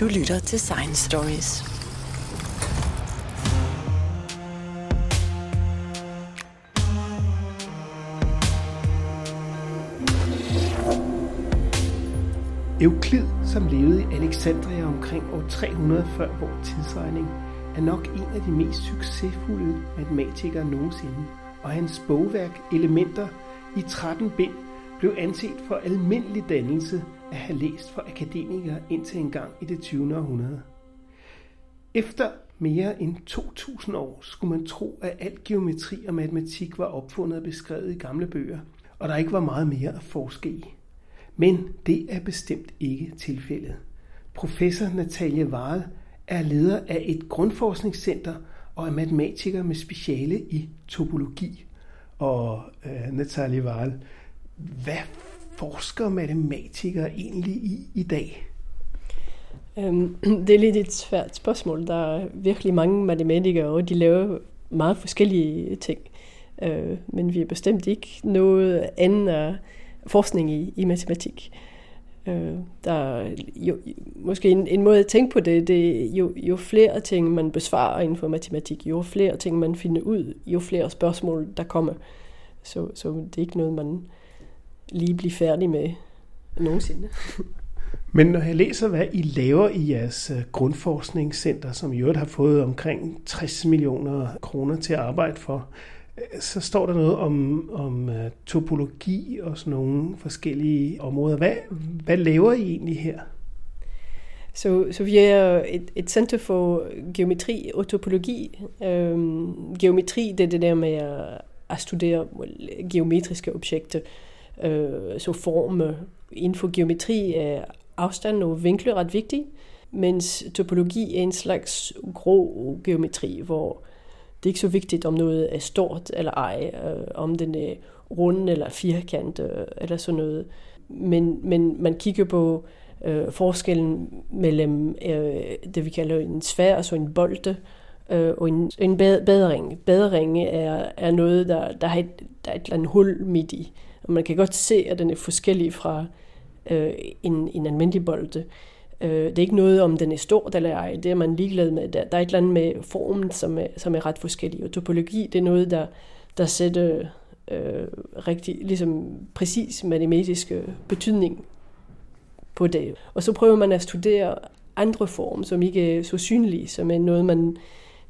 Du lytter til Science Stories. Euklid, som levede i Alexandria omkring år 300 før vores tidsregning, er nok en af de mest succesfulde matematikere nogensinde, og hans bogværk Elementer i 13 bind blev anset for almindelig dannelse at have læst for akademikere indtil en gang i det 20. århundrede. Efter mere end 2000 år skulle man tro, at al geometri og matematik var opfundet og beskrevet i gamle bøger, og der ikke var meget mere at forske i. Men det er bestemt ikke tilfældet. Professor Natalie Wahl er leder af et grundforskningscenter og er matematiker med speciale i topologi. Og øh, Natalie Wahl, hvad forsker matematikere egentlig i i dag? Øhm, det er lidt et svært spørgsmål. Der er virkelig mange matematikere, og de laver meget forskellige ting. Øh, men vi er bestemt ikke noget andet af forskning i, i matematik. Øh, der er jo, måske en, en måde at tænke på det, det er jo, jo flere ting, man besvarer inden for matematik, jo flere ting, man finder ud, jo flere spørgsmål, der kommer. Så, så det er ikke noget, man lige blive færdig med nogensinde. Men når jeg læser, hvad I laver i jeres øh, grundforskningscenter, som i øvrigt har fået omkring 60 millioner kroner til at arbejde for, øh, så står der noget om, om øh, topologi og sådan nogle forskellige områder. Hvad, hvad laver I egentlig her? Så, så vi er et, et center for geometri og topologi. Øhm, geometri, det er det der med at, at studere geometriske objekter øh, så form øh, inden for geometri er afstand og vinkler ret vigtige, mens topologi er en slags grå geometri, hvor det er ikke så vigtigt, om noget er stort eller ej, øh, om den er rund eller firkant øh, eller sådan noget. Men, men man kigger på øh, forskellen mellem øh, det, vi kalder en sfære, altså en bolde, øh, og en, en badering. Badering er, er noget, der, der, har et, der er et eller andet hul midt i. Og man kan godt se, at den er forskellig fra øh, en, en almindelig bolde. Øh, det er ikke noget, om den er stor eller ej. Det er man ligeglad med. Der, der er et eller andet med formen, som er, som er ret forskellig. Og topologi, det er noget, der, der sætter øh, rigtig, ligesom præcis matematisk betydning på det. Og så prøver man at studere andre former, som ikke er så synlige, som er noget, man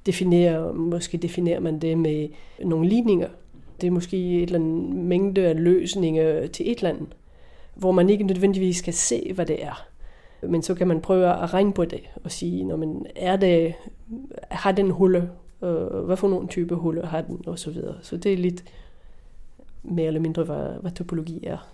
definerer, måske definerer man det med nogle ligninger, det er måske et eller andet mængde af løsninger til et eller andet, hvor man ikke nødvendigvis skal se, hvad det er. Men så kan man prøve at regne på det og sige, når man er det, har den hulle, øh, hvad for nogle type huller har den, og så videre. Så det er lidt mere eller mindre, hvad, hvad topologi er.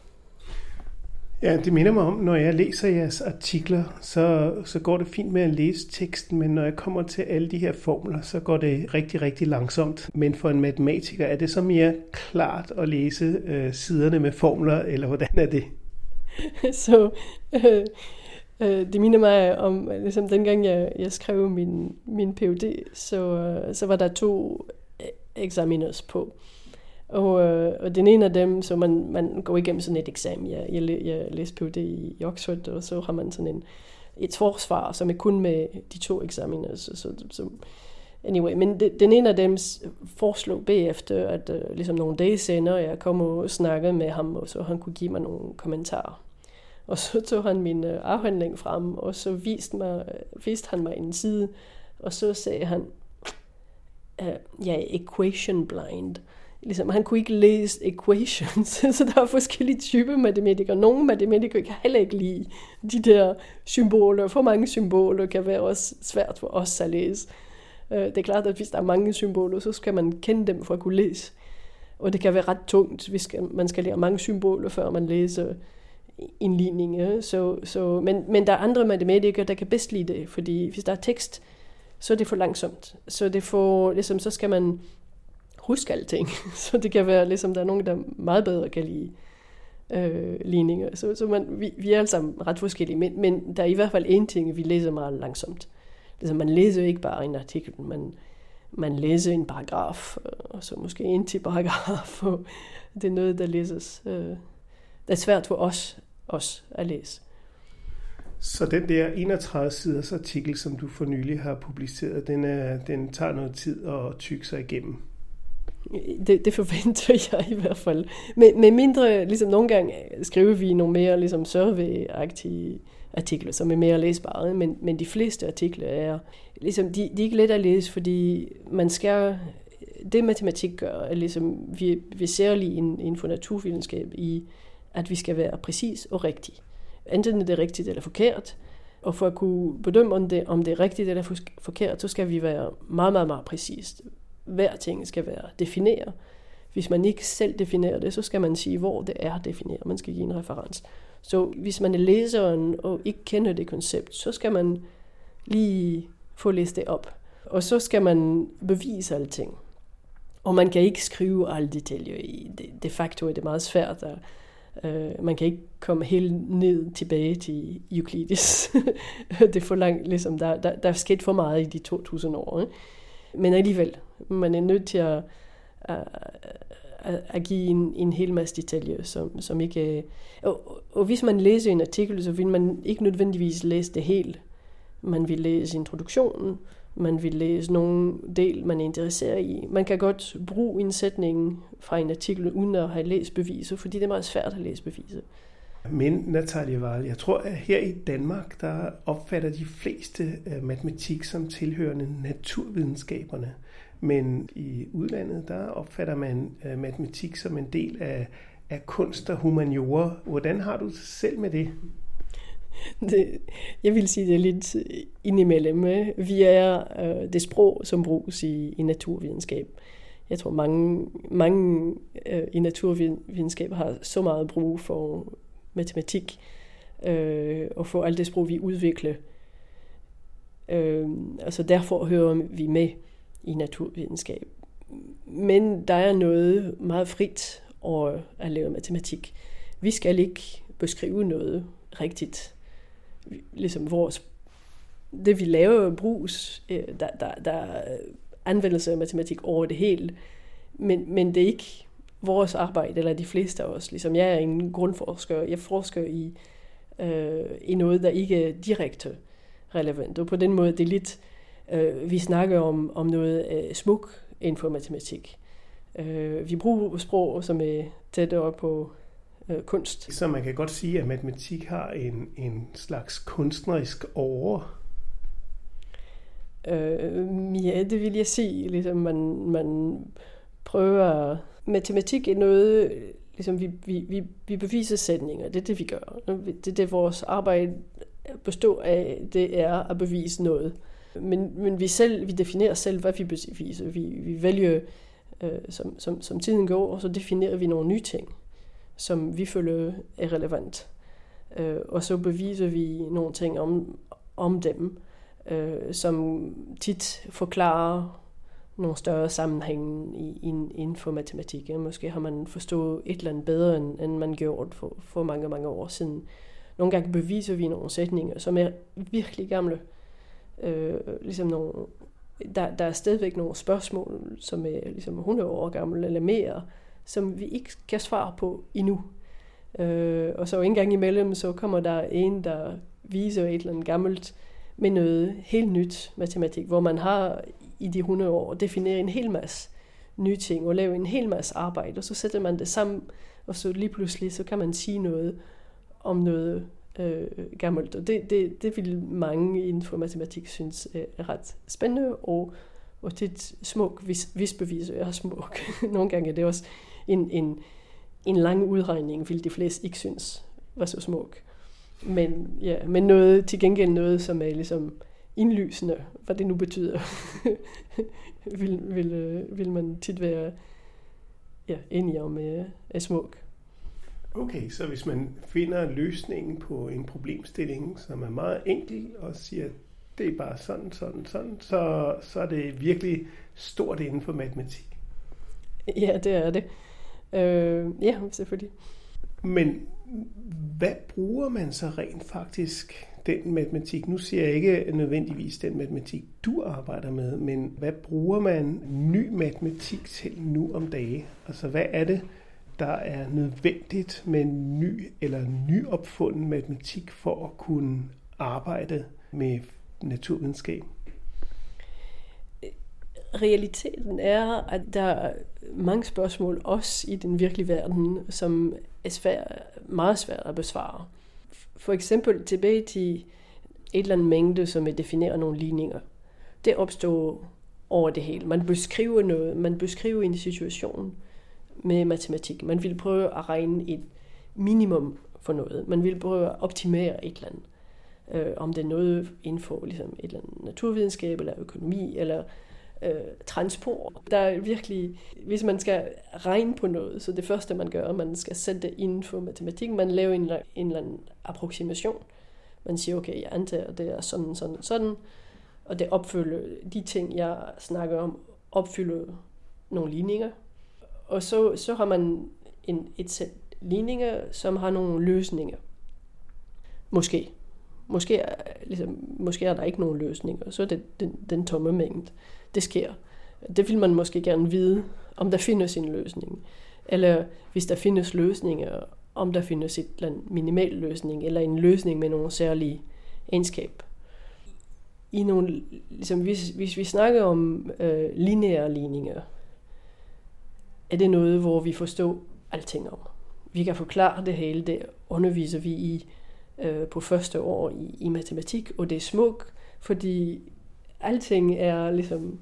Ja, det minder mig om, når jeg læser jeres artikler, så, så går det fint med at læse teksten, men når jeg kommer til alle de her formler, så går det rigtig, rigtig langsomt. Men for en matematiker, er det så mere klart at læse øh, siderne med formler, eller hvordan er det? så øh, øh, det minder mig om, ligesom dengang jeg, jeg skrev min, min PhD, så, øh, så var der to øh, examiners på. Og, øh, og den ene af dem, så man, man går igennem sådan et eksamen. Jeg, jeg, jeg læste på det i Oxford, og så har man sådan en, et forsvar, som er kun med de to eksamener. Så, så, så, anyway, men de, den ene af dem foreslog bagefter, at øh, ligesom nogle dage senere, jeg kom og snakkede med ham, og så han kunne give mig nogle kommentarer. Og så tog han min øh, afhandling frem, og så viste, mig, øh, viste han mig en side, og så sagde han, uh, jeg er equation blind ligesom, han kunne ikke læse equations, så der er forskellige typer matematikere. Nogle matematikere kan heller ikke lide de der symboler. For mange symboler kan være også svært for os at læse. Øh, det er klart, at hvis der er mange symboler, så skal man kende dem for at kunne læse. Og det kan være ret tungt, hvis man skal lære mange symboler, før man læser en ligning. Så, så, men, men der er andre matematikere, der kan bedst lide det, fordi hvis der er tekst, så er det for langsomt. Så, det får, ligesom, så skal man huske alting. Så det kan være, ligesom der er nogen, der meget bedre kan lide øh, ligninger. Så, så man, vi, vi er alle sammen ret forskellige, men, men der er i hvert fald en ting, vi læser meget langsomt. Altså man læser ikke bare en artikel, man, man læser en paragraf, øh, og så måske en til paragraf, og det er noget, der læses. Øh, det er svært for os, os at læse. Så den der 31 siders artikel, som du for nylig har publiceret, den, er, den tager noget tid at tykke sig igennem? Det, det forventer jeg i hvert fald. Med, med mindre, ligesom nogle gange øh, skriver vi nogle mere ligesom survey-agtige artikler, som er mere læsbare, men, men de fleste artikler er, ligesom, de, de er ikke let at læse, fordi man skal, det matematik gør, er ligesom, vi, vi ser lige inden for naturvidenskab i, at vi skal være præcis og rigtig. Enten er det rigtigt eller forkert, og for at kunne bedømme, om det, om det er rigtigt eller forkert, så skal vi være meget, meget, meget præcist. Hver ting skal være defineret. Hvis man ikke selv definerer det, så skal man sige, hvor det er defineret. Man skal give en referens. Så hvis man er læseren og ikke kender det koncept, så skal man lige få læst det op. Og så skal man bevise alting. Og man kan ikke skrive alle detaljer i. De, de facto er det meget svært. At, uh, man kan ikke komme helt ned tilbage til Euclides. det er for langt, ligesom, der, der, der er sket for meget i de 2000 år. Ikke? Men alligevel, man er nødt til at, at, at, at give en, en hel masse detaljer, som, som ikke... Øh, og, og hvis man læser en artikel, så vil man ikke nødvendigvis læse det hele. Man vil læse introduktionen, man vil læse nogle del, man er interesseret i. Man kan godt bruge en sætning fra en artikel, uden at have læst beviser, fordi det er meget svært at læse beviser. Men Natalie Wahl, jeg tror, at her i Danmark, der opfatter de fleste øh, matematik som tilhørende naturvidenskaberne. Men i udlandet, der opfatter man øh, matematik som en del af, af kunst og humaniora. Hvordan har du selv med det? det, jeg vil sige, det er lidt indimellem. Øh. Vi er øh, det sprog, som bruges i, i naturvidenskab. Jeg tror, mange, mange øh, i naturvidenskab har så meget brug for matematik øh, og for alt det sprog, vi udvikler. Øh, altså derfor hører vi med i naturvidenskab. Men der er noget meget frit over at lave matematik. Vi skal ikke beskrive noget rigtigt ligesom vores, det vi laver bruges, øh, der, der, der er anvendelse af matematik over det hele, men, men det er ikke vores arbejde, eller de fleste af os. Ligesom jeg er en grundforsker, jeg forsker i, øh, i noget, der ikke er direkte relevant, og på den måde det er lidt, øh, vi snakker om, om noget øh, smuk inden for matematik. Øh, vi bruger sprog, som er tættere på øh, kunst. Så man kan godt sige, at matematik har en, en slags kunstnerisk over. Øh, ja, det vil jeg sige. Ligesom man, man prøver... Matematik er noget, ligesom vi, vi, vi, vi beviser sætninger. Det er det, vi gør. Det er det, vores arbejde består af. Det er at bevise noget. Men, men vi selv, vi definerer selv, hvad vi beviser. Vi, vi vælger, øh, som, som, som tiden går, og så definerer vi nogle nye ting som vi føler er relevant. Øh, og så beviser vi nogle ting om, om dem, øh, som tit forklarer nogle større sammenhænge i, inden for matematik. Måske har man forstået et eller andet bedre, end, end man gjorde for, for mange, mange år siden. Nogle gange beviser vi nogle sætninger, som er virkelig gamle. Øh, ligesom nogle, der, der er stadigvæk nogle spørgsmål, som øh, ligesom er ligesom 100 år gammel eller mere, som vi ikke kan svare på endnu. Øh, og så en gang imellem, så kommer der en, der viser et eller andet gammelt med noget helt nyt matematik, hvor man har i de 100 år defineret en hel masse nye ting og lavet en hel masse arbejde, og så sætter man det sammen, og så lige pludselig, så kan man sige noget om noget øh, gammelt. Og det, det, det vil mange inden for matematik synes øh, er ret spændende, og, og tit smuk, hvis, hvis beviser er smuk. Nogle gange er det også en, en, en lang udregning, vil de fleste ikke synes var så smuk. Men, ja, men noget, til gengæld noget, som er ligesom indlysende, hvad det nu betyder, vil, vil, øh, vil man tit være ja, enig om er, er smuk. Okay, så hvis man finder løsningen på en problemstilling, som er meget enkel, og siger, det er bare sådan, sådan, sådan, så, så er det virkelig stort inden for matematik. Ja, det er det. Øh, ja, selvfølgelig. Men hvad bruger man så rent faktisk den matematik? Nu siger jeg ikke nødvendigvis den matematik, du arbejder med, men hvad bruger man ny matematik til nu om dage? Altså hvad er det, der er nødvendigt med ny eller nyopfunden matematik for at kunne arbejde med naturvidenskab? Realiteten er, at der er mange spørgsmål, også i den virkelige verden, som er svær, meget svært at besvare. For eksempel tilbage til et eller andet mængde, som definerer nogle ligninger. Det opstår over det hele. Man beskriver noget, man beskriver en situation med matematik. Man ville prøve at regne et minimum for noget. Man ville prøve at optimere et eller andet. Øh, om det er noget inden for ligesom et eller andet naturvidenskab, eller økonomi, eller øh, transport. Der er virkelig, hvis man skal regne på noget, så det første man gør, man skal sætte det inden for matematik. Man laver en, en eller anden approximation. Man siger, okay, jeg antager, det er sådan, sådan, sådan, og det opfylder de ting, jeg snakker om, opfylder nogle ligninger. Og så, så har man en, et sæt ligninger, som har nogle løsninger. Måske. Måske er, ligesom, måske er der ikke nogen løsninger, så er det den, den tomme mængde. Det sker. Det vil man måske gerne vide, om der findes en løsning. Eller hvis der findes løsninger, om der findes et eller andet minimal løsning, eller en løsning med nogle særlige egenskab. I nogle, ligesom hvis, hvis vi snakker om øh, lineære ligninger, er det noget, hvor vi forstår alting om. Vi kan forklare det hele, det underviser vi i øh, på første år i, i matematik, og det er smukt, fordi alting er ligesom,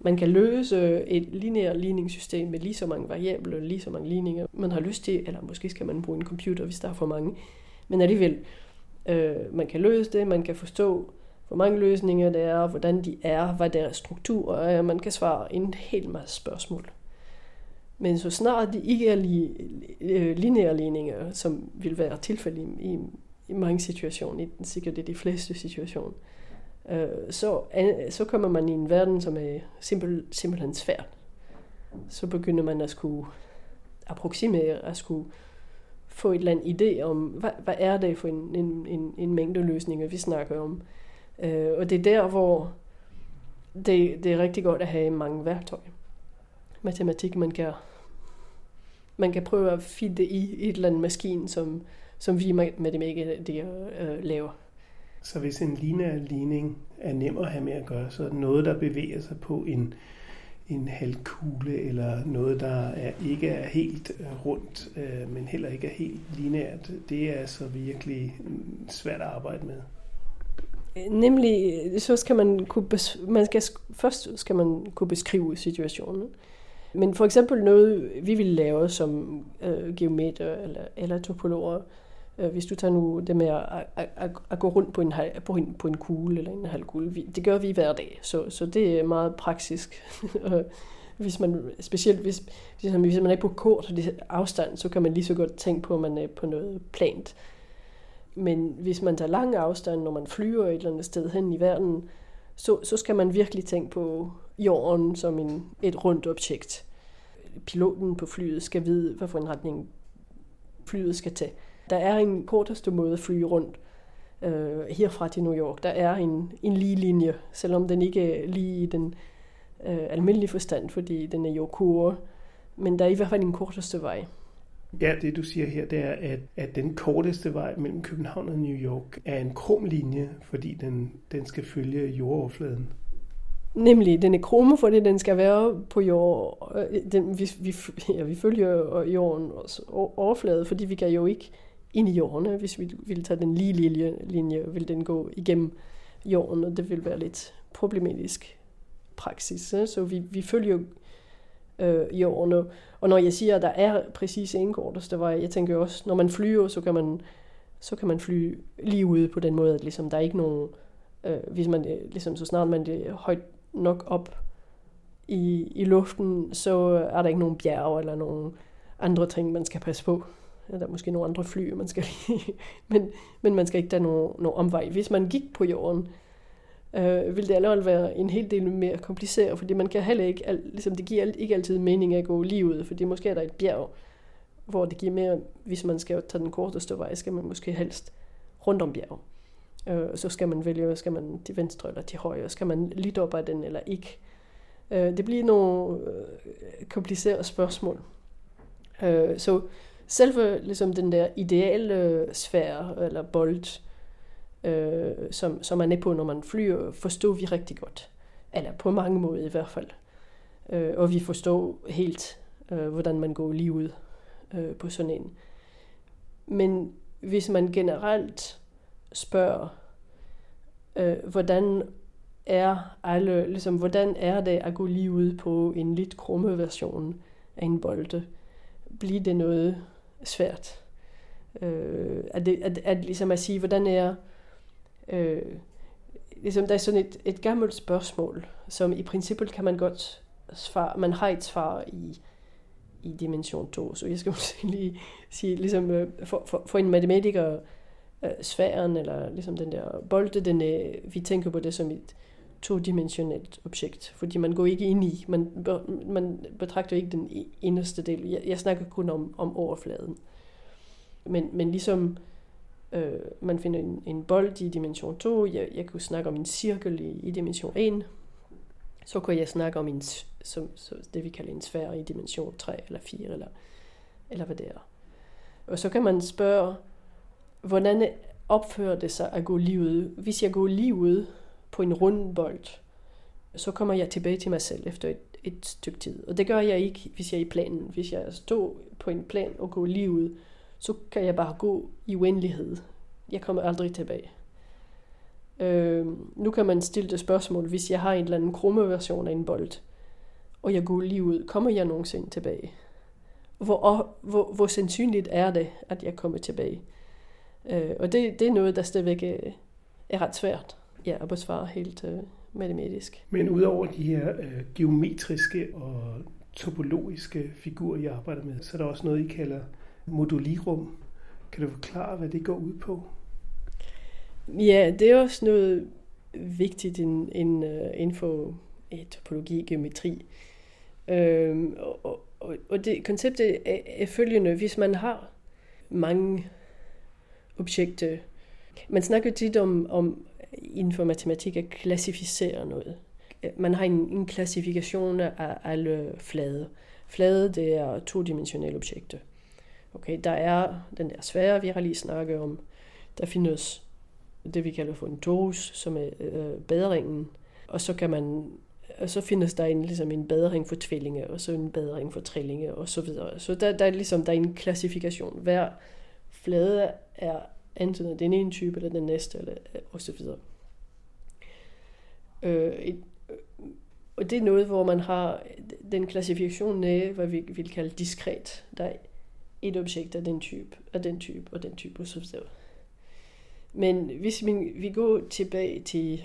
man kan løse et lineært ligningssystem med lige så mange variabler, lige så mange ligninger, man har lyst til, eller måske skal man bruge en computer, hvis der er for mange. Men alligevel, øh, man kan løse det, man kan forstå, hvor mange løsninger der er, hvordan de er, hvad deres struktur er, man kan svare en hel masse spørgsmål. Men så snart det ikke er li, øh, lineære ligninger, som vil være tilfælde i, i, i mange situationer, i den sikkert i de fleste situationer, øh, så, så kommer man i en verden, som er simpel, simpelthen svær. Så begynder man at skulle approximere, at skulle få et eller andet idé om, hvad, hvad er det for en, en, en, en mængde løsninger, vi snakker om. Øh, og det er der, hvor det, det er rigtig godt at have mange værktøjer matematik, man kan, man kan prøve at fitte i et eller andet maskine, som, som vi matematikere øh, laver. Så hvis en lineær ligning er nem at have med at gøre, så noget, der bevæger sig på en, en halvkugle, eller noget, der er, ikke er helt øh, rundt, øh, men heller ikke er helt lineært, det er altså virkelig svært at arbejde med. Nemlig, så skal man kunne, man skal, først skal man kunne beskrive situationen. Men for eksempel noget, vi vil lave som øh, geometer eller, eller topologer, øh, hvis du tager nu det med at, at, at, at gå rundt på en, på, en, på en kugle eller en halvkugle, vi, det gør vi hver dag, så, så det er meget praktisk. hvis man, specielt hvis, hvis, hvis man er på kort afstand, så kan man lige så godt tænke på, at man er på noget plant. Men hvis man tager lang afstand, når man flyver et eller andet sted hen i verden, så, så skal man virkelig tænke på jorden som en, et rundt objekt. Piloten på flyet skal vide, hvad for en retning flyet skal tage. Der er en korteste måde at flyve rundt øh, herfra til New York. Der er en, en lige linje, selvom den ikke er lige i den øh, almindelige forstand, fordi den er jo kurve. Men der er i hvert fald en korteste vej. Ja, det du siger her, det er, at, at den korteste vej mellem København og New York er en krum linje, fordi den, den skal følge jordoverfladen. Nemlig, den er krumme, fordi den skal være på jord. Øh, den, vi, vi, ja, vi følger jordens overflade, fordi vi kan jo ikke ind i jorden. Øh, hvis vi ville tage den lige linje, linje vil den gå igennem jorden, og det vil være lidt problematisk praksis. Øh, så vi, vi følger øh, jorden. Og når jeg siger, at der er præcis en korteste vej, jeg tænker også, når man flyver, så kan man, så kan man flyve lige ude på den måde, at ligesom, der er ikke nogen, øh, hvis man, ligesom, så snart man er højt nok op i, i luften, så er der ikke nogen bjerge eller nogen andre ting, man skal passe på. Der er måske nogle andre fly, man skal men, men man skal ikke tage nogen, nogen omvej. Hvis man gik på jorden, øh, vil det allerede være en hel del mere kompliceret, fordi man kan heller ikke, al, ligesom det giver ikke altid mening at gå lige ud, fordi måske er der et bjerg, hvor det giver mere, hvis man skal tage den korteste vej, skal man måske helst rundt om bjerget. Øh, så skal man vælge, skal man til venstre eller til højre, skal man lidt op ad den eller ikke. Øh, det bliver nogle øh, komplicerede spørgsmål. Øh, så selve ligesom den der ideelle øh, sfære eller bold, øh, som, som man er på, når man flyver, forstår vi rigtig godt. Eller på mange måder i hvert fald. Øh, og vi forstår helt, øh, hvordan man går lige ud øh, på sådan en. Men hvis man generelt spørger, øh, hvordan er alle, ligesom, hvordan er det at gå lige ud på en lidt krumme version af en bolde? Bliver det noget svært? Øh, at, det, at, at, ligesom at sige, hvordan er... Øh, ligesom, der er sådan et, et gammelt spørgsmål, som i princippet kan man godt svare, man har et svar i, i dimension 2. Så jeg skal måske lige sige, ligesom øh, for, for, for en matematiker, øh, sfæren, eller ligesom den der bolde, den øh, vi tænker på det som et todimensionelt objekt, fordi man går ikke ind i, man, man betragter ikke den e, inderste del. Jeg, jeg snakker kun om, om overfladen. Men, men ligesom øh, man finder en, en bold i dimension 2, jeg, jeg kunne snakke om en cirkel i, i dimension 1, så kunne jeg snakke om en, som, så det vi kalder en sfære i dimension 3 eller 4, eller, eller hvad det er. Og så kan man spørge, hvordan opfører det sig at gå livet? Hvis jeg går livet på en rund bold, så kommer jeg tilbage til mig selv efter et, et stykke tid. Og det gør jeg ikke, hvis jeg er i planen. Hvis jeg står på en plan og går livet, så kan jeg bare gå i uendelighed. Jeg kommer aldrig tilbage. Øh, nu kan man stille det spørgsmål, hvis jeg har en eller anden krumme version af en bold, og jeg går lige ud, kommer jeg nogensinde tilbage? Hvor, hvor, hvor sandsynligt er det, at jeg kommer tilbage? Øh, og det, det er noget, der stadigvæk er, er ret svært ja, at besvare helt øh, matematisk. Men udover de her øh, geometriske og topologiske figurer, I arbejder med, så er der også noget, I kalder modulirum. Kan du forklare, hvad det går ud på? Ja, det er også noget vigtigt inden, uh, inden for topologi og geometri. Øhm, og, og, og det konceptet er, er følgende, hvis man har mange objekter, øh, man snakker tit om, om øh, inden for matematik at klassificere noget. Øh, man har en, en klassifikation af alle flade. Flade, det er todimensionelle objekter. Okay, der er den der sfære, vi har lige snakket om. Der findes det, vi kalder for en torus, som er øh, baderingen. Og så kan man og så findes der en, ligesom en badring for tvillinge, og så en badring for trillinge, og så videre. Så der, der, er ligesom, der er en klassifikation. Hver flade er enten den ene type, eller den næste, eller, øh, og så videre. Øh, et, øh, og det er noget, hvor man har den klassifikation af, hvad vi vil kalde diskret. Der er et objekt af den type, af den type, og den type, og så videre. Men hvis vi, vi går tilbage til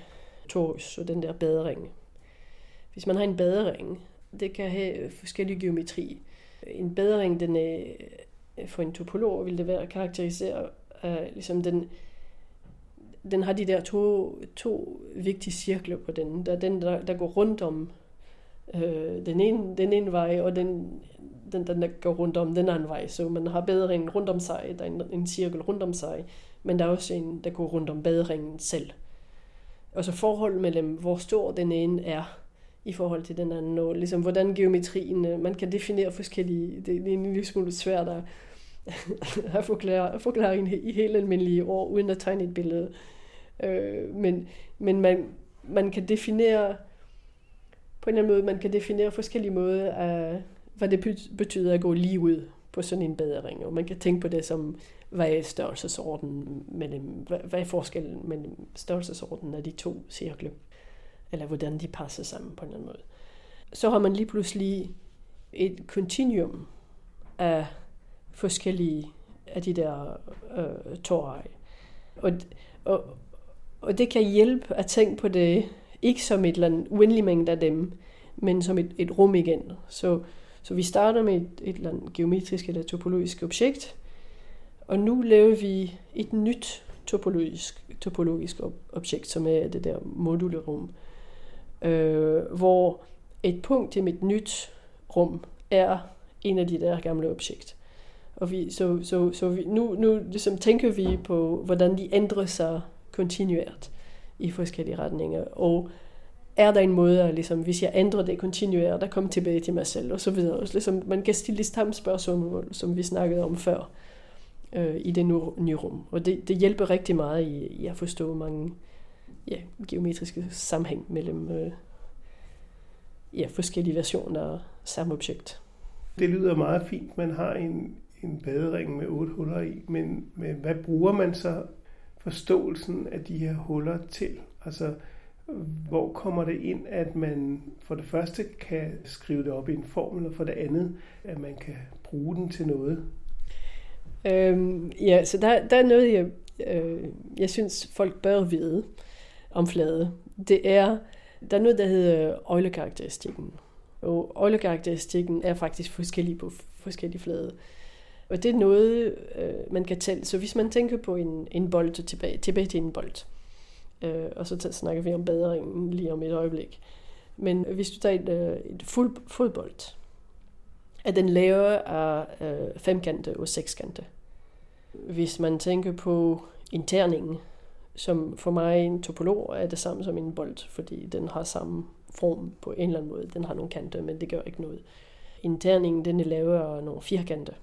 torus og den der badering. Hvis man har en badering, det kan have forskellige geometri. En badering, den er, Øh, for en topolog vil det være at karakterisere uh, ligesom den, den har de der to, to vigtige cirkler på den. Der er den, der, der går rundt om øh, den, ene, den ene vej, og den, den, den, der går rundt om den anden vej. Så man har baderingen rundt om sig, der er en, en cirkel rundt om sig, men der er også en, der går rundt om baderingen selv. Og så forhold mellem, hvor stor den ene er, i forhold til den anden, og ligesom hvordan geometrien, øh, man kan definere forskellige, det, det er en lille smule svært at, at forklare, forklare i helt almindelige ord, uden at tegne et billede. Øh, men men man, man kan definere, på en eller anden måde, man kan definere forskellige måder af, hvad det betyder at gå lige ud på sådan en badering. Og man kan tænke på det som, hvad er størrelsesordenen mellem, hvad, er forskellen mellem størrelsesordenen af de to cirkler? Eller hvordan de passer sammen på en eller anden måde. Så har man lige pludselig et kontinuum af forskellige af de der øh, tårer. Og, og, og det kan hjælpe at tænke på det, ikke som et eller andet uendelig mængde af dem, men som et, et rum igen. Så, så vi starter med et, et eller andet geometrisk eller topologisk objekt, og nu laver vi et nyt topologisk, topologisk objekt, som er det der modulerum, øh, hvor et punkt i mit nyt rum er en af de der gamle objekter. Og vi, så, så, så vi, nu, nu ligesom tænker vi på, hvordan de ændrer sig kontinuert i forskellige retninger. Og er der en måde, at ligesom, hvis jeg ændrer det kontinuert, der kommer tilbage til mig selv, og så videre. Så ligesom, man kan stille de samme spørgsmål, som vi snakkede om før. øh, i det nye rum. Og det, det hjælper rigtig meget i, i at forstå mange ja, geometriske sammenhæng mellem øh, ja, forskellige versioner af samme objekt. Det lyder meget fint, man har en, en badering med otte huller i, men, men hvad bruger man så forståelsen af de her huller til? Altså, hvor kommer det ind, at man for det første kan skrive det op i en formel, og for det andet, at man kan bruge den til noget? Øhm, ja, så der, der er noget, jeg, øh, jeg synes, folk bør vide om flade. Det er, der er noget, der hedder øjlekarakteristikken. Og øjlekarakteristikken er faktisk forskellig på forskellige flade. Og det er noget, øh, man kan tælle. Så hvis man tænker på en, en bold tilbage, tilbage til en bold, øh, og så snakker vi om bedringen lige om et øjeblik. Men hvis du tager et, øh, et fuld, fodbold, er den lavere af øh, femkante og sekskante. Hvis man tænker på en terning, som for mig en topolog er det samme som en bold, fordi den har samme form på en eller anden måde. Den har nogle kanter, men det gør ikke noget. En terning, den er lavere af nogle firkanter.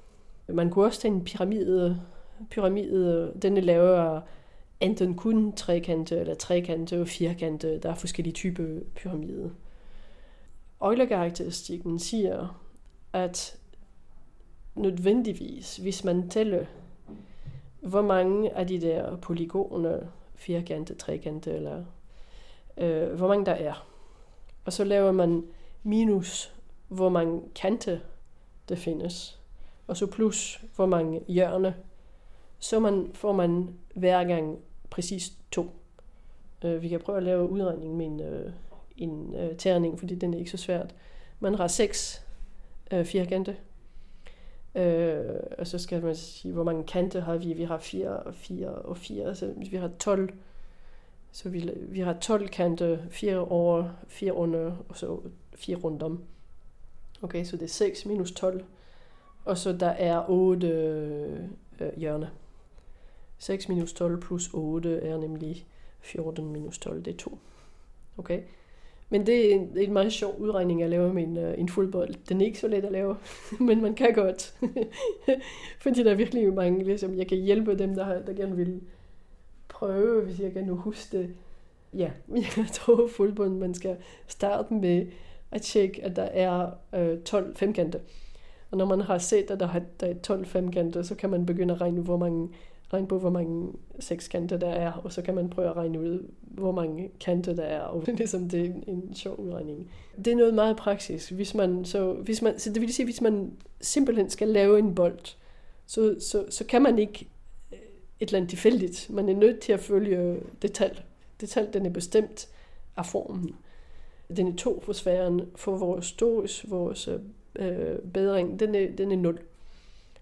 Man kunne også tage en pyramide, pyramide den er lavet af enten kun trekante eller trekante og firkante. Der er forskellige typer pyramide. Euler-karakteristikken siger, at nødvendigvis, hvis man tæller, hvor mange af de der polygoner, firkante, trekante, eller øh, hvor mange der er, og så laver man minus, hvor mange kante der findes, og så plus, hvor mange hjørne, så man, får man hver gang præcis to. Øh, vi kan prøve at lave udregning med en, øh, en øh, terning, fordi den er ikke så svært. Man har seks øh, firkante, øh, og så skal man sige, hvor mange kante har vi. Vi har 4 4 og 4, så vi har 12 så vi, vi har 12 kanter, fire over, fire under, og så fire rundt om. Okay, så det er 6 minus 12. Og så der er 8 øh, hjørner. 6 minus 12 plus 8 er nemlig 14 minus 12, det er 2. Okay? Men det er en, en meget sjov udregning, jeg laver med en, uh, en fodbold. Den er ikke så let at lave, men man kan godt. Fordi der er virkelig mange, ligesom, jeg kan hjælpe dem, der, der gerne vil prøve, hvis jeg kan nu huske det. Ja, jeg tror fodbold, man skal starte med at tjekke, at der er øh, 12 femkanter. Og når man har set, at der er 12 femkanter, så kan man begynde at regne, hvor mange regne på, hvor mange sekskanter der er, og så kan man prøve at regne ud, hvor mange kanter der er, og ligesom det er en, en sjov udregning. Det er noget meget praktisk. Hvis man, så, hvis man, så det vil sige, hvis man simpelthen skal lave en bold, så, så, så kan man ikke øh, et eller andet tilfældigt. Man er nødt til at følge detalj. Detalj, den er bestemt af formen. Den er to for sfæren. For vores stos, vores øh, øh, bedring, den er, den er 0.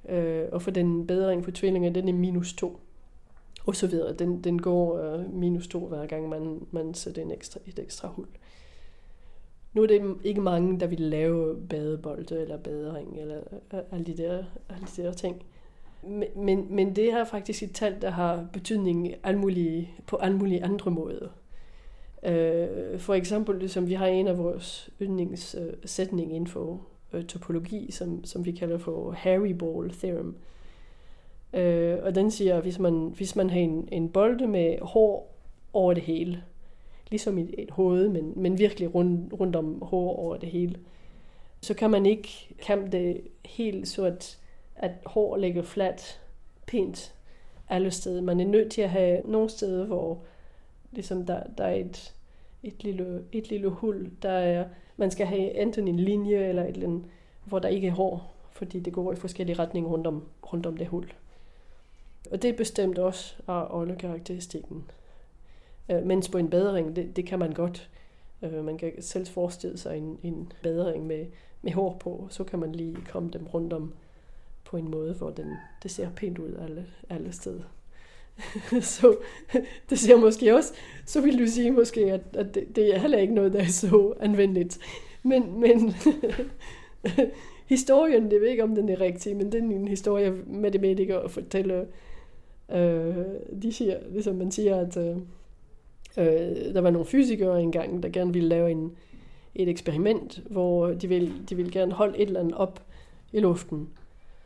Øh, og for den bedring for tvillinger, den er minus 2. Og så videre. Den, den går øh, minus 2 hver gang, man, man sætter en ekstra, et ekstra hul. Nu er det ikke mange, der vil lave badebolde eller badering eller øh, alle de der, alle de der ting. Men, men, men det er faktisk et tal, der har betydning alle mulige, på alle mulige andre måder. Øh, for eksempel, som vi har en af vores yndlingssætning inden for øh, topologi, som, som vi kalder for Harry Ball Theorem. Øh, og den siger, at hvis man, hvis man har en, en bolde med hår over det hele, ligesom et, et hoved, men, men virkelig rundt, rundt om hår over det hele, så kan man ikke kampe det helt så, at, at hår ligger fladt, pænt alle steder. Man er nødt til at have nogle steder, hvor ligesom der, der er et, et, lille, et lille hul, der er man skal have enten en linje eller et eller andet, hvor der ikke er hår, fordi det går i forskellige retninger rundt om, rundt om det hul. Og det er bestemt også af åldekarakteristikken. Øh, mens på en badring, det, det kan man godt. Øh, man kan selv forestille sig en, en badring med, med hår på, så kan man lige komme dem rundt om på en måde, hvor den, det ser pænt ud alle, alle steder. så det ser måske også, så vil du sige måske, at, at det, det er heller ikke noget, der er så anvendeligt. Men, men historien, det ved ikke, om den er rigtig, men den er en historie, matematikere fortæller. Øh, de siger, ligesom man siger, at øh, øh, der var nogle fysikere engang, der gerne ville lave en, et eksperiment, hvor de ville, de ville gerne holde et eller andet op i luften.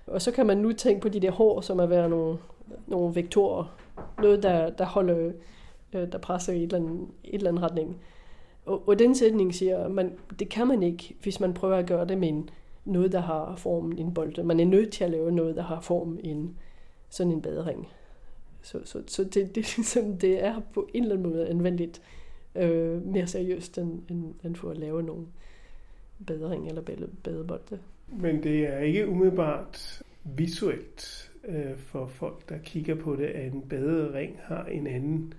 Og så kan man nu tænke på de der hår, som er være nogle, nogle vektorer. Noget, der, der holder, øh, der presser i et eller andet, et eller andet retning. Og, og den sætning siger, man, det kan man ikke, hvis man prøver at gøre det med en, noget, der har formen en bolde. Man er nødt til at lave noget, der har form en sådan en badering. Så, så, så det, det, ligesom, det er på en eller anden måde anvendeligt øh, mere seriøst, end, end, end for at lave nogle badering eller badebolde. Men det er ikke umiddelbart visuelt øh, for folk, der kigger på det, at en badering har en anden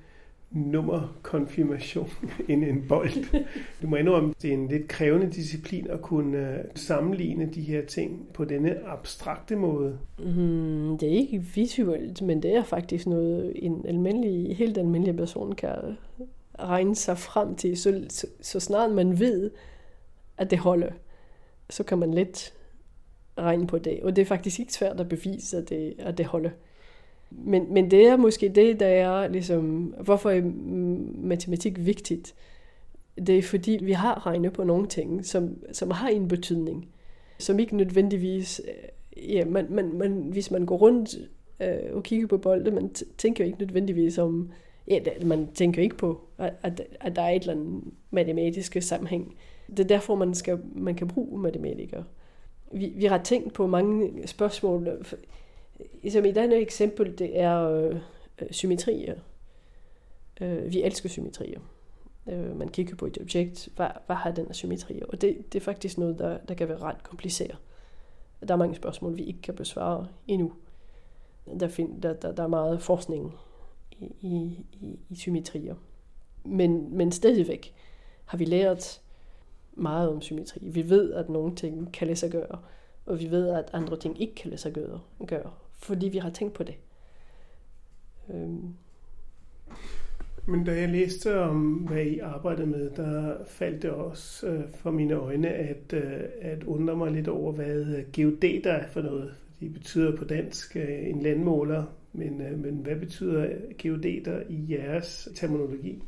nummerkonfirmation end en bold. Du må indrømme, det er en lidt krævende disciplin at kunne øh, sammenligne de her ting på denne abstrakte måde. Mm, det er ikke visuelt, men det er faktisk noget, en almindelig, helt almindelig person kan regne sig frem til. Så, så, så snart man ved, at det holder, så kan man lidt regne på det. Og det er faktisk ikke svært at bevise, at det, at det holder. Men, men det er måske det, der er ligesom, hvorfor er matematik vigtigt? Det er fordi, vi har regnet på nogle ting, som, som har en betydning, som ikke nødvendigvis, øh, ja, man, man, man, hvis man går rundt øh, og kigger på bolde, man tænker jo ikke nødvendigvis om, ja, man tænker ikke på, at, at, at der er et eller andet matematisk sammenhæng. Det er derfor, man, skal, man kan bruge matematikere. Vi, vi har tænkt på mange spørgsmål, som ligesom i andet eksempel, det er øh, øh, symmetrier. Øh, vi elsker symmetrier. Øh, man kigger på et objekt, hvad, hvad har den af symmetrier? Og det, det er faktisk noget, der, der kan være ret kompliceret. Der er mange spørgsmål, vi ikke kan besvare endnu. Der, find, der, der, der er meget forskning i, i, i, i symmetrier. Men, men stadigvæk har vi lært meget om symmetri. Vi ved, at nogle ting kan lade sig gøre, og vi ved, at andre ting ikke kan lade sig gøre. gøre fordi vi har tænkt på det. Øhm. Men da jeg læste om, hvad I arbejdede med, der faldt det også øh, for mine øjne at, øh, at undre mig lidt over, hvad øh, geodeter er for noget. Det betyder på dansk øh, en landmåler, men, øh, men hvad betyder geodeter i jeres terminologi?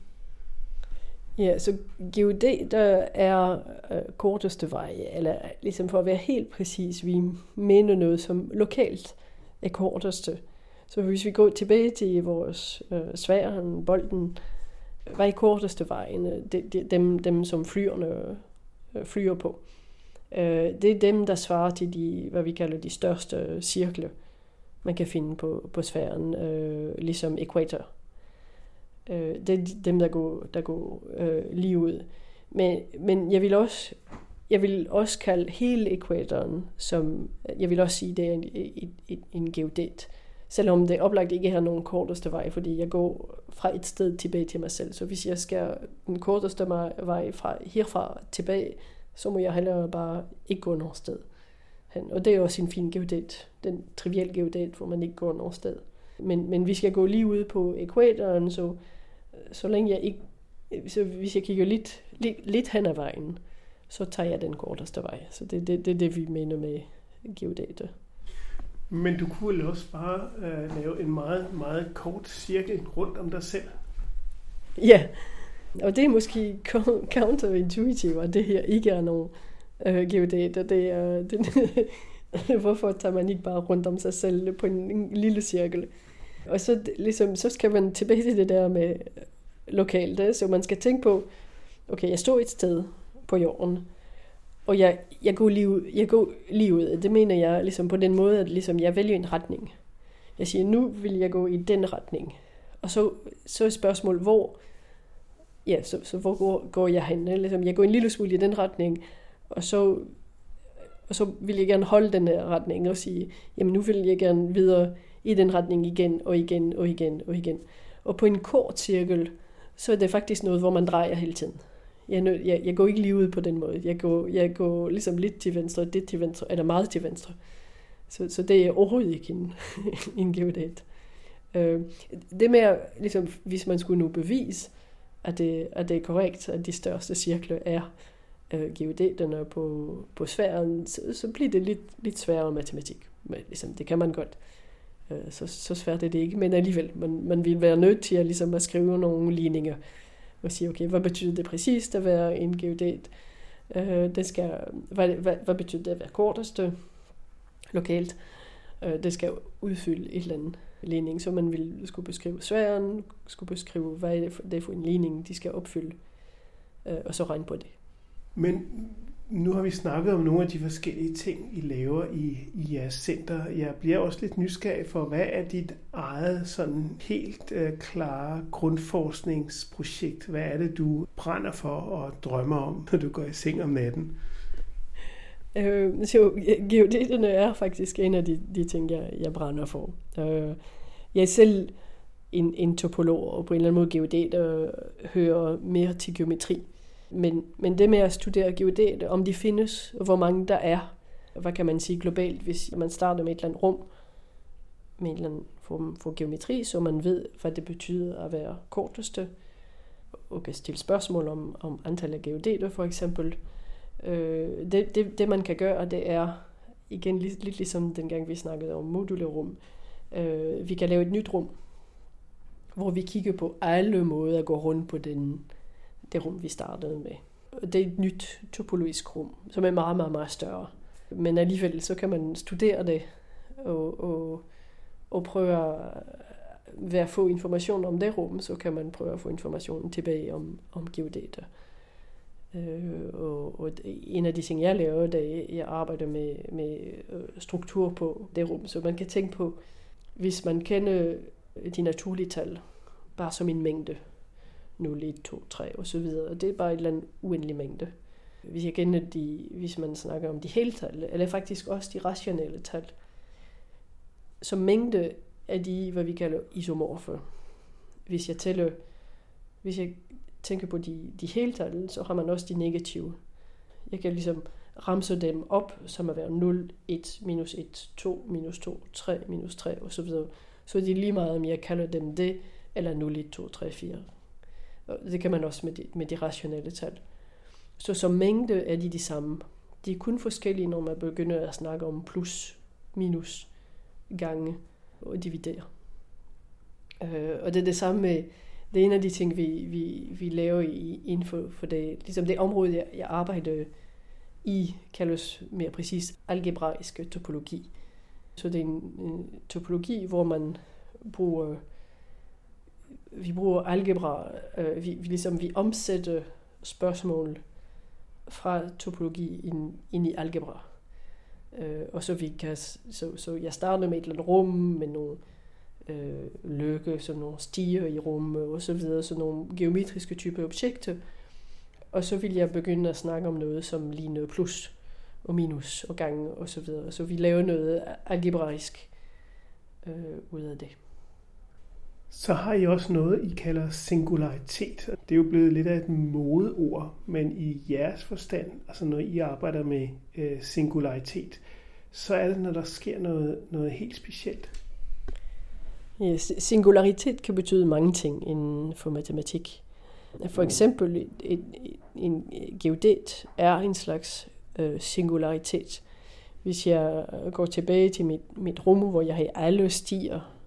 Ja, så geodeter er øh, korteste vej, eller ligesom for at være helt præcis, vi mener noget som lokalt er korteste. Så hvis vi går tilbage til vores øh, sværen, bolden, hvad er korteste vejen? Øh, de, de, dem, dem, som flyerne øh, flyer på. Øh, det er dem, der svarer til de, hvad vi kalder de største cirkler, man kan finde på, på sfæren, øh, ligesom ekvator. Øh, det er dem, der går, der går øh, lige ud. Men, men jeg vil også jeg vil også kalde hele ekvatoren som, jeg vil også sige, det er en, en, en geodet. Selvom det oplagt ikke har nogen korteste vej, fordi jeg går fra et sted tilbage til mig selv. Så hvis jeg skal den korteste vej fra herfra tilbage, så må jeg heller bare ikke gå nogen sted hen. Og det er også en fin geodet, den triviel geodet, hvor man ikke går nogen sted. Men, men vi skal gå lige ud på ekvatoren, så, så længe jeg ikke, så hvis jeg kigger lidt, lidt, lidt hen ad vejen, så tager jeg den korteste vej. Så det er det, det, det, vi mener med geodata. Men du kunne også bare uh, lave en meget, meget kort cirkel rundt om dig selv. Ja, og det er måske counterintuitivt, at det her ikke er nogen uh, geodata. Det er, det, hvorfor tager man ikke bare rundt om sig selv på en, en lille cirkel? Og så, ligesom, så skal man tilbage til det der med lokalt. Så man skal tænke på, okay, jeg står et sted, på jorden. Og jeg, jeg, går lige ud, jeg går lige ud. Det mener jeg ligesom på den måde, at ligesom jeg vælger en retning. Jeg siger, nu vil jeg gå i den retning. Og så, så er spørgsmålet, hvor, ja, så, så hvor går, går jeg hen? Ligesom, jeg går en lille smule i den retning, og så, og så vil jeg gerne holde den her retning og sige, jamen nu vil jeg gerne videre i den retning igen og igen og igen og igen. Og på en kort cirkel, så er det faktisk noget, hvor man drejer hele tiden jeg, jeg, jeg går ikke lige ud på den måde. Jeg går, jeg går ligesom lidt til venstre, lidt til venstre, eller meget til venstre. Så, så det er overhovedet ikke en, en geodat. Øh, det med, at, ligesom, hvis man skulle nu bevise, at det, at det er korrekt, at de største cirkler er øh, geodaterne på, på sfæren, så, så bliver det lidt, lidt sværere matematik. Men ligesom, det kan man godt. Øh, Øh, så, så svært er det ikke, men alligevel, man, man vil være nødt til at, ligesom, at skrive nogle ligninger, og sige, okay, hvad betyder det præcist at være en geodat? Øh, det skal, hvad, hvad, hvad betyder det at være korteste lokalt? Øh, det skal udfylde et eller andet ligning, så man vil skulle beskrive sværen, skulle beskrive, hvad er det for, det er for en ligning, de skal opfylde, øh, og så regne på det. Men nu har vi snakket om nogle af de forskellige ting, I laver i, i jeres center. Jeg bliver også lidt nysgerrig for, hvad er dit eget sådan helt øh, klare grundforskningsprojekt? Hvad er det, du brænder for og drømmer om, når du går i seng om natten? Øh, så geodeterne er faktisk en af de, de ting, jeg, jeg brænder for. Øh, jeg er selv en, en topolog, og på en eller anden måde geodeter øh, hører mere til geometri. Men, men det med at studere geodet, om de findes, og hvor mange der er, hvad kan man sige globalt, hvis man starter med et eller andet rum, med en eller anden form for geometri, så man ved, hvad det betyder at være korteste, og kan stille spørgsmål om, om antallet af geodeter for eksempel. Øh, det, det, det man kan gøre, det er igen lidt, lidt ligesom dengang vi snakkede om modulerum. Øh, vi kan lave et nyt rum, hvor vi kigger på alle måder at gå rundt på den, det rum, vi startede med. Det er et nyt topologisk rum, som er meget, meget, meget større. Men alligevel så kan man studere det og, og, og prøve ved at få information om det rum, så kan man prøve at få information tilbage om, om geodeter. Øh, og, og en af de ting, jeg laver, det er, jeg arbejder med, med øh, struktur på det rum. Så man kan tænke på, hvis man kender de naturlige tal, bare som en mængde, 0, 1, 2, 3 og så videre. Og det er bare et eller andet uendelig mængde. Hvis jeg kender de, hvis man snakker om de hele tal, eller faktisk også de rationelle tal, så mængde er de, hvad vi kalder isomorfe. Hvis jeg tæller, hvis jeg tænker på de, de hele tal, så har man også de negative. Jeg kan ligesom ramse dem op, som at være 0, 1, minus 1, 2, minus 2, 3, minus 3 og så videre. Så er lige meget, om jeg kalder dem det, eller 0, 1, 2, 3, 4. Og det kan man også med de, med de rationelle tal. Så som mængde er de de samme. De er kun forskellige, når man begynder at snakke om plus, minus, gange og dividere. Øh, og det er det samme med, det er en af de ting, vi, vi, vi laver i, inden for, for det, ligesom det område, jeg, jeg arbejder i, kaldes mere præcis algebraisk topologi. Så det er en, en topologi, hvor man bruger vi bruger algebra, øh, vi, vi, ligesom, vi omsætter spørgsmål fra topologi ind, ind i algebra. Øh, og så, vi kan, så, så jeg starter med et eller andet rum med nogle øh, løkke, som nogle stiger i rummet og så videre, så nogle geometriske typer objekter. Og så vil jeg begynde at snakke om noget, som ligner plus og minus og gange og så videre. Så vi laver noget algebraisk øh, ud af det. Så har I også noget, I kalder singularitet. Det er jo blevet lidt af et modeord, men i jeres forstand, altså når I arbejder med øh, singularitet, så er det, når der sker noget, noget helt specielt. Ja, singularitet kan betyde mange ting inden for matematik. For eksempel et, et, en geodet er en slags øh, singularitet. Hvis jeg går tilbage til mit, mit rum, hvor jeg har alle stier,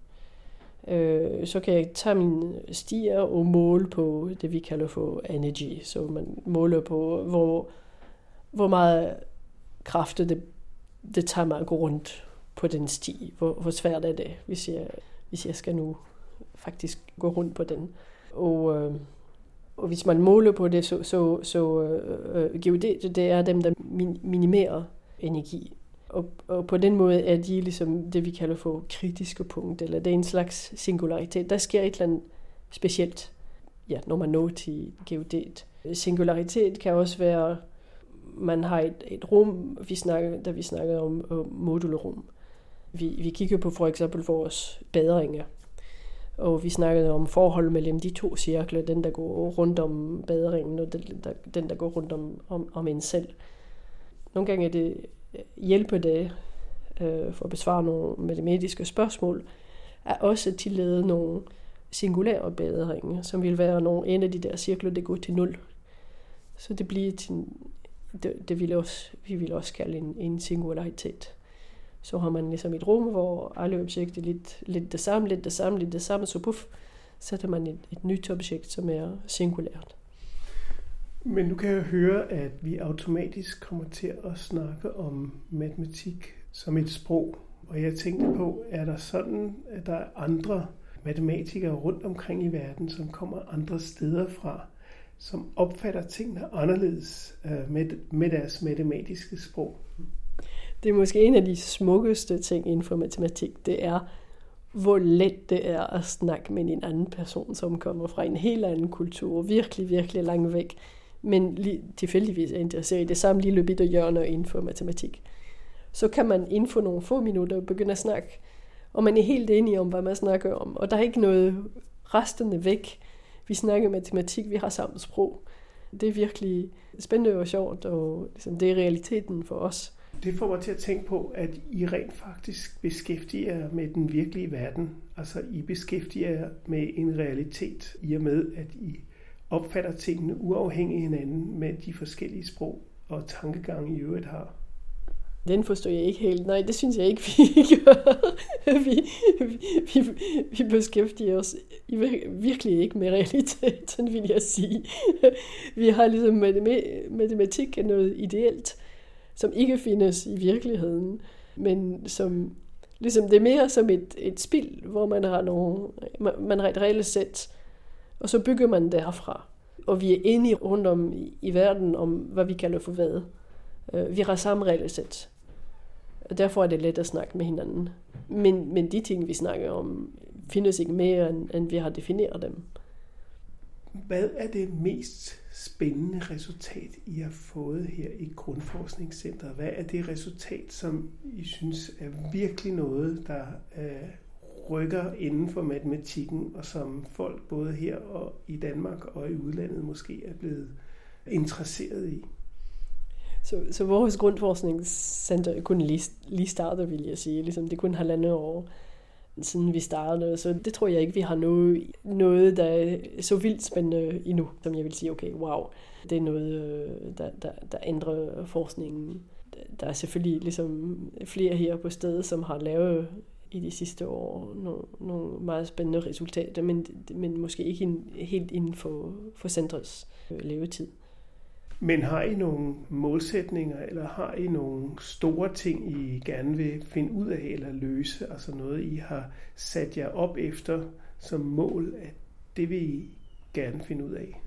øh, så kan jeg tage min stier og måle på det, vi kalder for energy. Så man måler på, hvor, hvor meget kraft det, det tager mig at gå rundt på den sti. Hvor, hvor svært er det, hvis jeg, hvis jeg skal nu faktisk gå rundt på den. Og, øh, og hvis man måler på det, så, så, så øh, øh geodet, det er dem, der minimerer energi og, og på den måde er de ligesom det, vi kalder for kritiske punkt, eller det er en slags singularitet. Der sker et eller andet specielt, ja, når man når til geodet. Singularitet kan også være, man har et, et rum, vi snakker, da vi snakker om, om modulerum. Vi, vi kigger på for eksempel vores badringer, og vi snakkede om forhold mellem de to cirkler, den der går rundt om baderingen, og den der, den, der går rundt om, om, om en selv. Nogle gange er det hjælpe det øh, for at besvare nogle matematiske spørgsmål, er også at tillade nogle singulære bedringer, som vil være nogle en af de der cirkler, der går til nul. Så det bliver til, det, det vil også, vi vil også kalde en, en singularitet. Så har man ligesom et rum, hvor alle objekter er lidt, lidt det samme, lidt det samme, lidt det samme, så puff, sætter man et, et nyt objekt, som er singulært. Men nu kan jeg høre, at vi automatisk kommer til at snakke om matematik som et sprog, Og jeg tænkte på, er der sådan, at der er andre matematikere rundt omkring i verden, som kommer andre steder fra, som opfatter tingene anderledes øh, med, med deres matematiske sprog? Det er måske en af de smukkeste ting inden for matematik, det er, hvor let det er at snakke med en anden person, som kommer fra en helt anden kultur, virkelig, virkelig langt væk, men lige, tilfældigvis er interesseret i det samme lille bitte hjørne inden for matematik. Så kan man inden for nogle få minutter begynde at snakke, og man er helt enige om, hvad man snakker om, og der er ikke noget restende væk. Vi snakker matematik, vi har samme sprog. Det er virkelig spændende og sjovt, og ligesom, det er realiteten for os. Det får mig til at tænke på, at I rent faktisk beskæftiger jer med den virkelige verden. Altså I beskæftiger jer med en realitet i og med, at I opfatter tingene uafhængigt hinanden med de forskellige sprog og tankegange, I øvrigt har. Den forstår jeg ikke helt. Nej, det synes jeg ikke, vi gør. vi, vi, vi beskæftiger os virkelig ikke med realiteten, vil jeg sige. vi har ligesom matematik er noget ideelt, som ikke findes i virkeligheden, men som ligesom det er mere som et, et spil, hvor man har, nogle, man har et reelt sæt, og så bygger man derfra. Og vi er enige rundt om i, i verden om, hvad vi kalder for hvad. Øh, vi har samme regelsæt. Og derfor er det let at snakke med hinanden. Men, men de ting, vi snakker om, findes ikke mere, end, end vi har defineret dem. Hvad er det mest spændende resultat, I har fået her i Grundforskningscenteret? Hvad er det resultat, som I synes er virkelig noget, der øh, rykker inden for matematikken, og som folk både her og i Danmark og i udlandet måske er blevet interesseret i? Så, så vores grundforskningscenter er kun lige, lige startet, vil jeg sige. Ligesom det kun halvandet år siden vi startede. Så det tror jeg ikke, vi har noget, noget der er så vildt spændende endnu, som jeg vil sige, okay, wow, det er noget, øh, der, der, der ændrer forskningen. Der er selvfølgelig ligesom flere her på stedet, som har lavet i de sidste år nogle, nogle meget spændende resultater, men, men måske ikke in, helt inden for, for centrets øh, levetid. Men har I nogle målsætninger, eller har I nogle store ting, I gerne vil finde ud af eller løse? Altså noget, I har sat jer op efter som mål, at det vil I gerne finde ud af?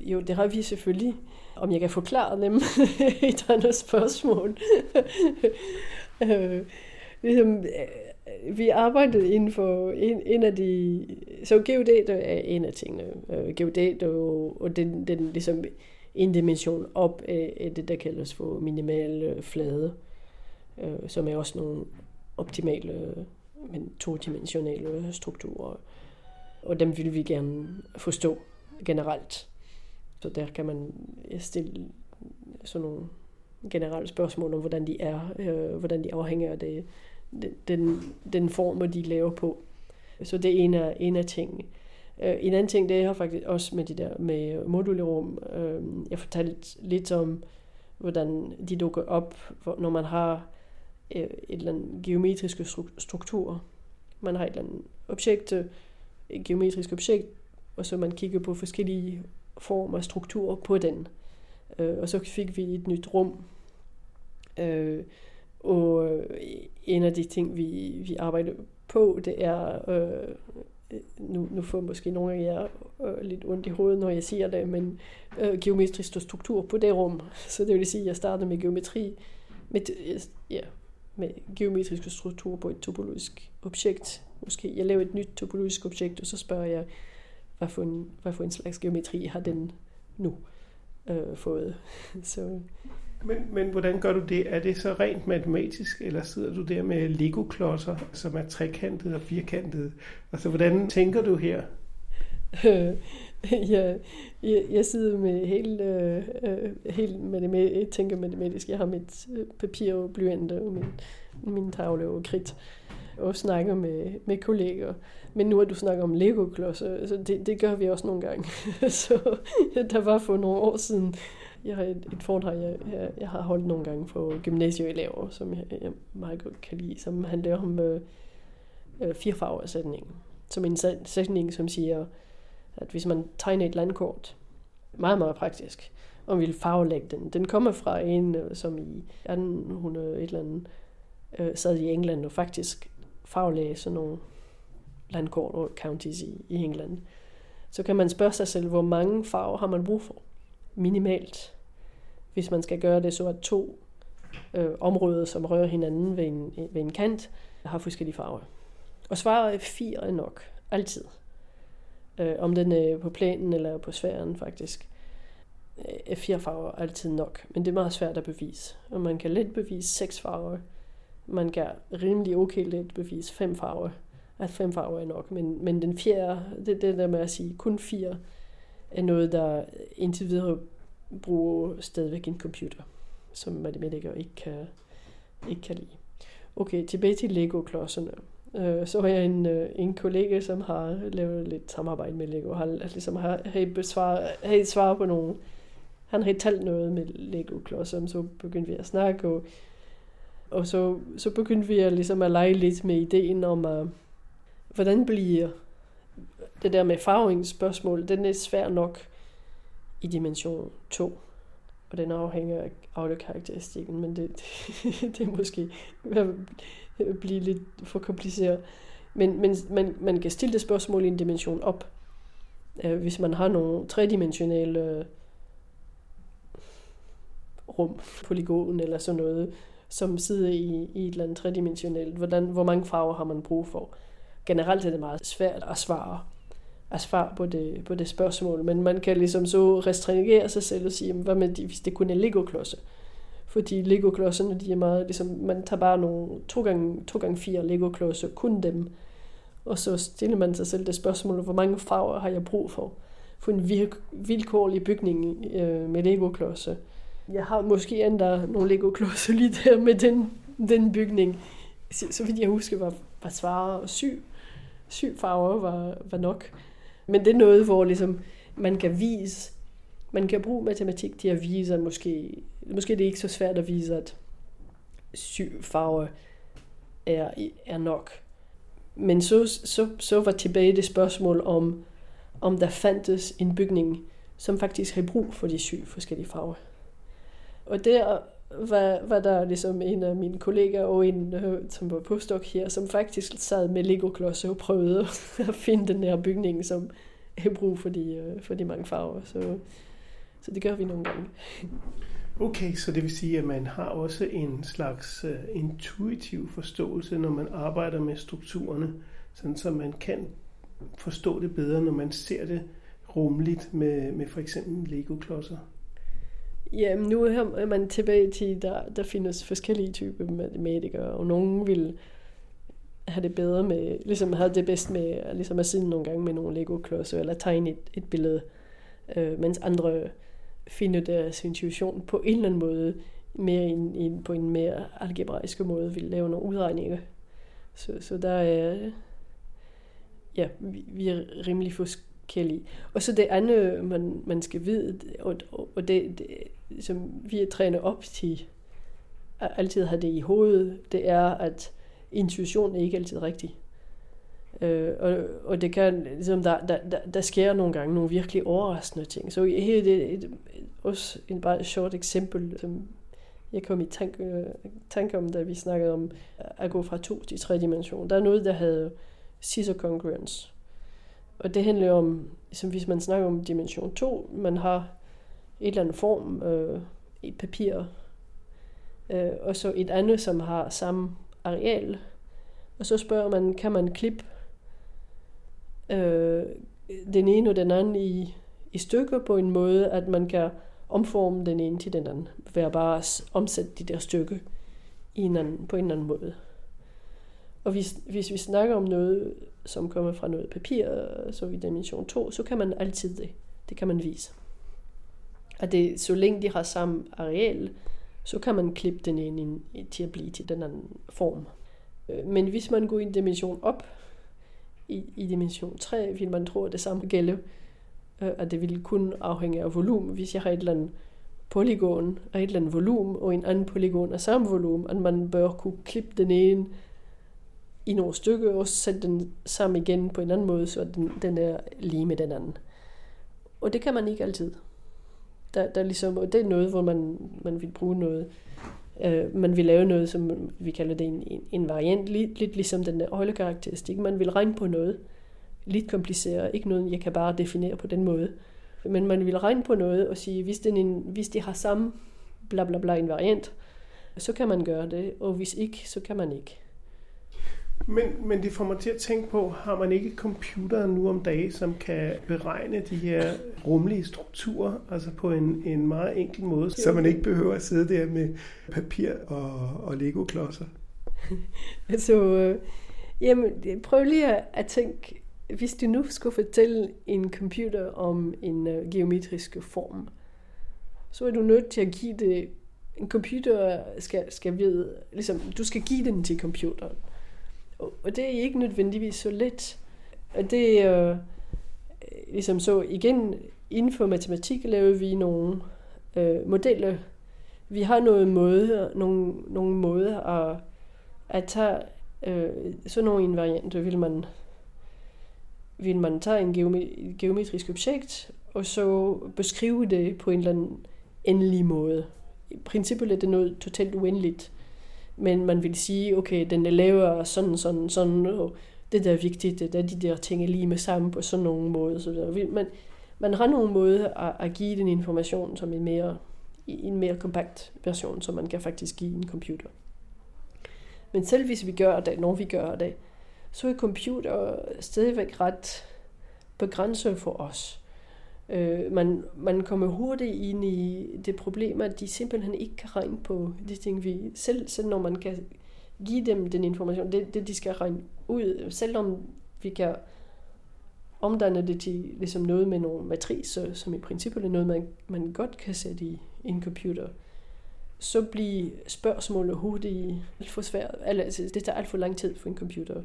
Jo, det har vi selvfølgelig. Om jeg kan forklare dem et andet spørgsmål. ligesom, øh, vi arbejdede inden for en, en af de... Så geodat er en af tingene. Øh, geodat og, og den, den ligesom en dimension op af, det, der kaldes for minimale øh, flade, øh, som er også nogle optimale, øh, men todimensionale strukturer. Og dem vil vi gerne forstå generelt. Så der kan man stille sådan nogle generelle spørgsmål om, hvordan de er, øh, hvordan de afhænger af det, den, den form, de laver på. Så det er en af, en af tingene. Øh, en anden ting, det er faktisk også med de der med modulerum. Øh, jeg fortalte lidt om, hvordan de dukker op, når man har øh, et eller andet geometriske struktur. Man har et eller andet objekt, et geometrisk objekt, og så man kigger på forskellige former og strukturer på den. Og så fik vi et nyt rum. Og øh, en af de ting, vi, vi arbejder på, det er, øh, nu, nu får måske nogle af jer øh, lidt ondt i hovedet, når jeg siger det, men øh, geometrisk struktur på det rum. Så det vil sige, at jeg starter med geometri, med, øh, ja, med geometrisk struktur på et topologisk objekt. Måske jeg laver et nyt topologisk objekt, og så spørger jeg, hvad for en, hvad for en slags geometri har den nu øh, fået. så men, men hvordan gør du det? Er det så rent matematisk, eller sidder du der med Lego-klodser, som er trekantede og firkantede? Altså, hvordan tænker du her? jeg, jeg, jeg sidder med helt, øh, øh helt matematisk, tænker matematisk. Jeg har mit øh, papir og blyant og min, min tavle og kridt og snakker med, med kolleger. Men nu at du snakker om Lego-klodser, så det, det gør vi også nogle gange. så der var for nogle år siden, jeg har et, et foredrag, jeg, jeg, jeg har holdt nogle gange for gymnasieelever, som jeg, jeg meget godt kan lide, som handler om øh, øh, firefarversætningen. Som en sætning, som siger, at hvis man tegner et landkort, meget, meget praktisk, og vil farvelægge den. Den kommer fra en, øh, som i 1800 et eller andet, øh, sad i England og faktisk farvelagde sådan nogle landkort og counties i, i England, så kan man spørge sig selv, hvor mange farver har man brug for? Minimalt. Hvis man skal gøre det så, at to øh, områder, som rører hinanden ved en, ved en kant, har forskellige farver. Og svaret er fire nok. Altid. Øh, om den er på planen eller på sfæren faktisk. Øh, er fire farver altid nok. Men det er meget svært at bevise. Og man kan let bevise seks farver. Man kan rimelig okay let bevise fem farver. At fem farver er nok. Men, men den fjerde, det, det der med at sige kun fire, er noget, der indtil videre bruger stadigvæk en computer, som matematikere ikke kan, ikke kan lide. Okay, tilbage til Lego-klodserne. Øh, så har jeg en, øh, en kollega, som har lavet lidt samarbejde med Lego, har, ligesom har, har, besvaret, har svar på nogle, han har talt noget med Lego-klodser, så begyndte vi at snakke, og, og så, så begyndte vi at, ligesom at lege lidt med ideen om, at, hvordan bliver det der med farvingsspørgsmål, den er svær nok i dimension 2 og den afhænger af autokarakteristikken, men det, det, det er måske at blive lidt for kompliceret. Men, men man, man kan stille det spørgsmål i en dimension op. Øh, hvis man har nogle tredimensionale øh, rum, polygon eller sådan noget, som sidder i, i et eller andet tredimensionelt, hvordan, hvor mange farver har man brug for? Generelt er det meget svært at svare at svar på det, på det spørgsmål, men man kan ligesom så restringere sig selv og sige, hvad med de, hvis det kun er Lego-klodser? Fordi Lego-klodserne, de er meget, ligesom, man tager bare nogle 2 gange, 2 gange 4 Lego-klodser, kun dem, og så stiller man sig selv det spørgsmål, hvor mange farver har jeg brug for? For en virk, vilkårlig bygning øh, med Lego-klodser. Jeg har måske endda nogle Lego-klodser lige der med den, den bygning. Så, så vidt jeg husker, var, var svaret syv, syv farver var, var nok. Men det er noget, hvor ligesom man kan vise, man kan bruge matematik til at vise, at måske, måske det er ikke så svært at vise, at syv farver er, er nok. Men så, så, så var tilbage det spørgsmål om, om der fandtes en bygning, som faktisk havde brug for de syv forskellige farver. Og der var, var der ligesom en af mine kollegaer og en, øh, som var postdoc her, som faktisk sad med Lego-klodser og prøvede at finde den her bygning, som jeg brug for de, øh, for de mange farver. Så, så det gør vi nogle gange. Okay, så det vil sige, at man har også en slags uh, intuitiv forståelse, når man arbejder med strukturerne, sådan så man kan forstå det bedre, når man ser det rumligt med, med for eksempel Lego-klodser. Jamen, nu er man tilbage til, der, der findes forskellige typer matematikere, og nogen vil have det bedre med, ligesom have det bedst med ligesom at sidde nogle gange med nogle Lego-klodser, eller tegne et, et billede, øh, mens andre finder deres intuition på en eller anden måde, mere en, en, på en mere algebraisk måde, vil lave nogle udregninger. Så, så der er, ja, vi, vi er rimelig forskellige. Og så det andet, man, man skal vide, og, og det, det, som vi er trænet op til, at altid have det i hovedet, det er, at intuition er ikke altid rigtig. Øh, og, og det kan, ligesom der, der, der, der sker nogle gange nogle virkelig overraskende ting. Så her er det et, også en bare et short eksempel, som jeg kom i tanke, øh, tanke om, da vi snakkede om at gå fra to til tre dimensioner. Der er noget, der hedder scissor congruence. Og det handler om, som hvis man snakker om dimension 2, man har et eller andet form, øh, et papir, øh, og så et andet, som har samme areal. Og så spørger man, kan man klippe øh, den ene og den anden i, i stykker på en måde, at man kan omforme den ene til den anden. Ved at bare omsætte de der stykker i en anden, på en eller anden måde. Og hvis, hvis vi snakker om noget, som kommer fra noget papir, så i vi dimension 2, så kan man altid det. Det kan man vise. At det, så længe de har samme areal, så kan man klippe den ind til at blive til den anden form. Øh, men hvis man går en dimension op, i, i dimension 3, vil man tro, at det samme gælder, øh, at det vil kun afhænge af volumen. Hvis jeg har et eller andet polygon af et eller andet volumen, og en anden polygon af samme volumen, at man bør kunne klippe den ene i nogle stykker, og sætte den sammen igen på en anden måde, så den, den er lige med den anden. Og det kan man ikke altid der, der ligesom, og det er noget, hvor man, man vil bruge noget Øh, man vil lave noget, som vi kalder det en, en, en variant, lidt, lidt ligesom den der øjlekarakteristik. Man vil regne på noget lidt kompliceret, ikke noget, jeg kan bare definere på den måde. Men man vil regne på noget og sige, hvis, den en, hvis de har samme bla bla bla en variant, så kan man gøre det, og hvis ikke, så kan man ikke. Men, men det får mig til at tænke på, har man ikke computer nu om dagen, som kan beregne de her rumlige strukturer, altså på en, en meget enkel måde, så man ikke behøver at sidde der med papir og, og Lego-klodser? altså, øh, jamen, prøv lige at, tænke, hvis du nu skulle fortælle en computer om en uh, geometrisk form, så er du nødt til at give det, en computer skal, skal vide, ligesom, du skal give den til computeren. Og det er ikke nødvendigvis så let. Og det er øh, ligesom så igen, inden for matematik laver vi nogle øh, modeller. Vi har noget måde, nogle, nogle måder at, at tage øh, sådan nogle invarianter, vil man, vil man tage en geometri, geometrisk objekt, og så beskrive det på en eller anden endelig måde. I princippet er det noget totalt uendeligt men man vil sige, okay, den er sådan, sådan, sådan, og det der er vigtigt, det er de der ting er lige med sammen på sådan nogle måder. Så man, man har nogle måder at, at give den information som en mere, en mere kompakt version, som man kan faktisk give en computer. Men selv hvis vi gør det, når vi gør det, så er computer stadigvæk ret begrænset for os. Øh, man, man kommer hurtigt ind i det problem, at de simpelthen ikke kan regne på de ting, vi selv, selv når man kan give dem den information, det, det de skal regne ud, selvom vi kan omdanne det til ligesom noget med nogle matriser, som i princippet er noget, man, man godt kan sætte i, i en computer, så bliver spørgsmålet hurtigt alt for svært. Altså, det tager alt for lang tid for en computer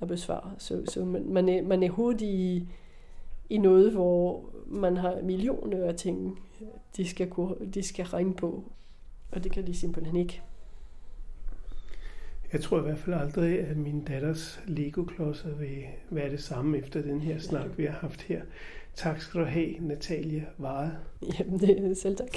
at besvare. Så, så man, man, er, man er hurtigt i, noget, hvor man har millioner af ting, de skal, gå, de skal regne på. Og det kan de simpelthen ikke. Jeg tror i hvert fald aldrig, at min datters Lego-klodser vil være det samme efter den her snak, vi har haft her. Tak skal du have, Natalia Vare. Jamen, det er selv tak.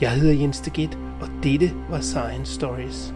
Jeg hedder Jens Deget, og dette var Science Stories.